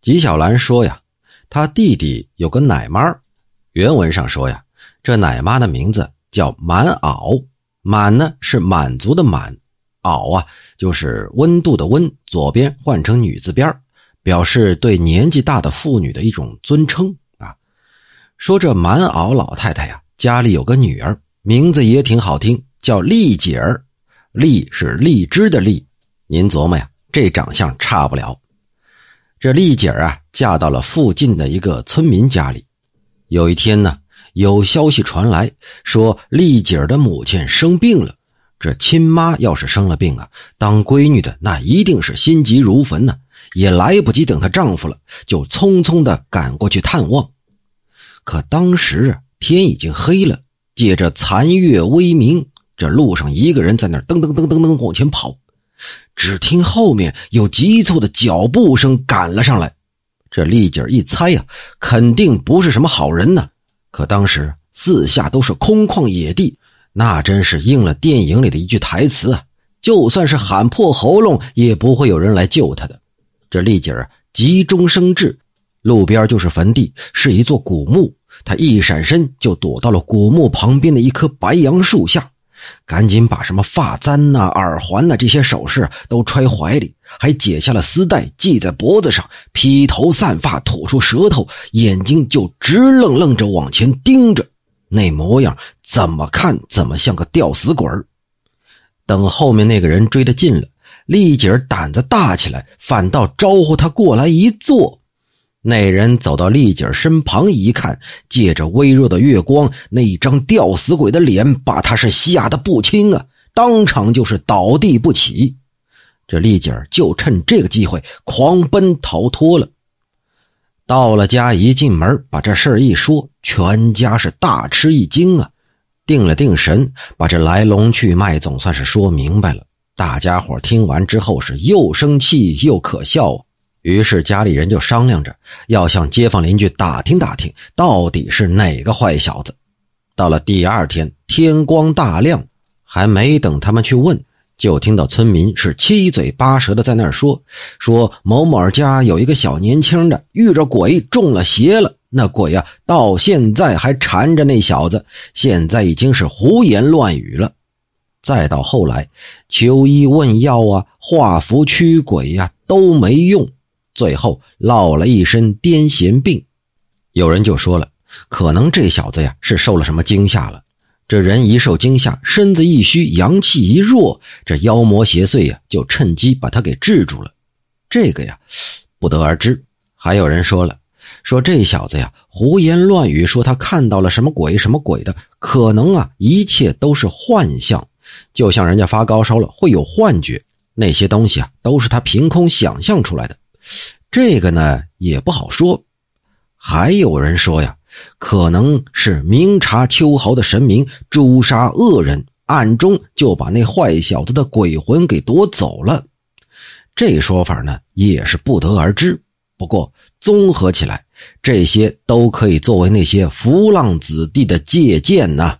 纪晓岚说呀，他弟弟有个奶妈，原文上说呀，这奶妈的名字叫满袄，满呢是满族的满，袄啊就是温度的温，左边换成女字边表示对年纪大的妇女的一种尊称啊。说这满袄老太太呀，家里有个女儿，名字也挺好听，叫丽姐儿，丽是荔枝的荔，您琢磨呀，这长相差不了。这丽姐儿啊，嫁到了附近的一个村民家里。有一天呢，有消息传来，说丽姐儿的母亲生病了。这亲妈要是生了病啊，当闺女的那一定是心急如焚呢，也来不及等她丈夫了，就匆匆的赶过去探望。可当时啊，天已经黑了，借着残月微明，这路上一个人在那噔噔噔噔噔往前跑。只听后面有急促的脚步声赶了上来，这丽姐一猜呀，肯定不是什么好人呢。可当时四下都是空旷野地，那真是应了电影里的一句台词啊：就算是喊破喉咙，也不会有人来救她的。这丽姐，急中生智，路边就是坟地，是一座古墓，她一闪身就躲到了古墓旁边的一棵白杨树下。赶紧把什么发簪呐、耳环呐这些首饰都揣怀里，还解下了丝带系在脖子上，披头散发，吐出舌头，眼睛就直愣愣着往前盯着，那模样怎么看怎么像个吊死鬼儿等后面那个人追得近了，丽姐儿胆子大起来，反倒招呼他过来一坐。那人走到丽姐身旁一看，借着微弱的月光，那一张吊死鬼的脸把他是吓得不轻啊，当场就是倒地不起。这丽姐就趁这个机会狂奔逃脱了。到了家，一进门把这事儿一说，全家是大吃一惊啊。定了定神，把这来龙去脉总算是说明白了。大家伙听完之后是又生气又可笑啊。于是家里人就商量着要向街坊邻居打听打听，到底是哪个坏小子。到了第二天，天光大亮，还没等他们去问，就听到村民是七嘴八舌的在那儿说：“说某某家有一个小年轻的遇着鬼中了邪了，那鬼啊到现在还缠着那小子，现在已经是胡言乱语了。”再到后来，求医问药啊，画符驱鬼呀，都没用。最后落了一身癫痫病，有人就说了，可能这小子呀是受了什么惊吓了。这人一受惊吓，身子一虚，阳气一弱，这妖魔邪祟呀就趁机把他给制住了。这个呀不得而知。还有人说了，说这小子呀胡言乱语，说他看到了什么鬼什么鬼的，可能啊一切都是幻象，就像人家发高烧了会有幻觉，那些东西啊都是他凭空想象出来的。这个呢也不好说，还有人说呀，可能是明察秋毫的神明诛杀恶人，暗中就把那坏小子的鬼魂给夺走了。这说法呢也是不得而知。不过综合起来，这些都可以作为那些浮浪子弟的借鉴呐。